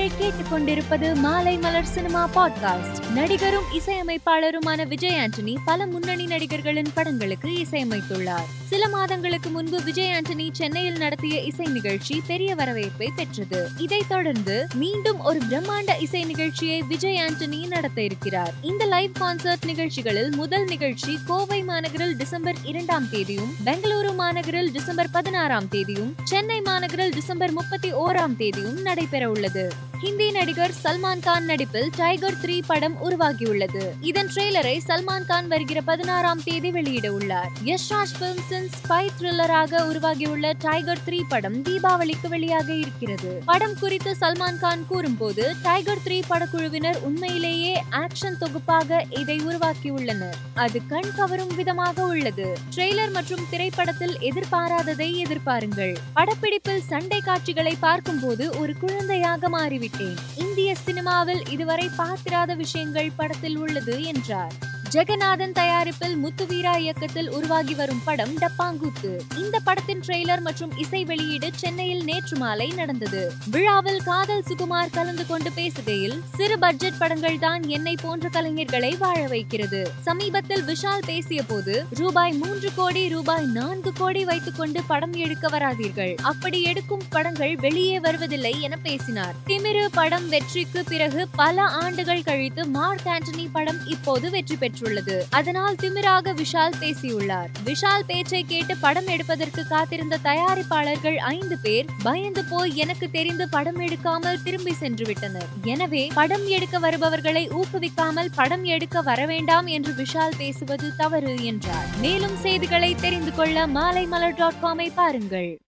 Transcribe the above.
நீங்கள் கேட்டுக்கொண்டிருப்பது மாலை மலர் சினிமா பாட்காஸ்ட். நடிகரும் இசையமைப்பாளருமான விஜய் ஆண்டனி பல முன்னணி நடிகர்களின் படங்களுக்கு இசையமைத்துள்ளார். சில மாதங்களுக்கு முன்பு விஜய் ஆண்டனி சென்னையில் நடத்திய இசை நிகழ்ச்சி பெரிய வரவேற்பை பெற்றது. இதைத் தொடர்ந்து மீண்டும் ஒரு பிரம்மாண்ட இசை நிகழ்ச்சியை விஜய் ஆண்டனி நடத்த இருக்கிறார். இந்த லைவ் கான்சர்ட் நிகழ்ச்சிகளில் முதல் நிகழ்ச்சி கோவை மாநகரில் டிசம்பர் இரண்டாம் தேதியும் பெங்களூரு மாநகரில் டிசம்பர் பதினாறாம் தேதியும் சென்னை மாநகரில் டிசம்பர் முப்பத்தி ஓராம் தேதியும் நடைபெற உள்ளது ஹிந்தி நடிகர் சல்மான் கான் நடிப்பில் டைகர் த்ரீ படம் உருவாகியுள்ளது. இதன் ட்ரெய்லரை சல்மான் கான் வருகிற பதினாறாம் தேதி வெளியிட உள்ளார். யஷ்ராஜ் பிலிம்ஸின் ஸ்பை த்ரில்லராக உருவாகியுள்ள டைகர் த்ரீ படம் தீபாவளிக்கு வெளியாக இருக்கிறது. படம் குறித்து சல்மான் கான் கூறும்போது டைகர் த்ரீ படக்குழுவினர் உண்மையிலேயே ஆக்ஷன் தொகுப்பாக இதை உருவாக்கியுள்ளனர். அது கண் கவரும் விதமாக உள்ளது. ட்ரெய்லர் மற்றும் திரைப்படத்தில் எதிர்பாராததை எதிர்பாருங்கள். படப்பிடிப்பில் சண்டை காட்சிகளை பார்க்கும்போது ஒரு குழந்தையாக விட்டேன் இந்திய சினிமாவில் இதுவரை பார்த்திராத விஷயங்கள் படத்தில் உள்ளது என்றார். ஜெகநாதன் தயாரிப்பில் முத்துவீரா இயக்கத்தில் உருவாகி வரும் படம் டப்பாங்கூத்து இந்த படத்தின் ட்ரெய்லர் மற்றும் இசை வெளியீடு சென்னையில் நேற்று மாலை நடந்தது. விழாவில் காதல் சுகுமார் கலந்து கொண்டு பேசுகையில் சிறு பட்ஜெட் படங்கள் தான் என்னை போன்ற கலைஞர்களை வாழ வைக்கிறது. சமீபத்தில் விஷால் பேசிய போது ரூபாய் மூன்று கோடி ரூபாய் நான்கு கோடி வைத்துக் கொண்டு படம் எடுக்க வராதீர்கள். அப்படி எடுக்கும் படங்கள் வெளியே வருவதில்லை என பேசினார். திமிரு படம் வெற்றிக்கு பிறகு பல ஆண்டுகள் கழித்து மார்க் ஆண்டனி படம் இப்போது வெற்றி பெற்று பெற்றுள்ளது. அதனால் திமிராக விஷால் பேசியுள்ளார். விஷால் பேச்சை கேட்டு படம் எடுப்பதற்கு காத்திருந்த தயாரிப்பாளர்கள் ஐந்து பேர் பயந்து போய் எனக்கு தெரிந்து படம் எடுக்காமல் திரும்பி சென்று விட்டனர். எனவே படம் எடுக்க வருபவர்களை ஊக்குவிக்காமல் படம் எடுக்க வர வேண்டாம் என்று விஷால் பேசுவது தவறு என்றார். மேலும் செய்திகளை தெரிந்து கொள்ள மாலை மலர் டாட் காமை பாருங்கள்.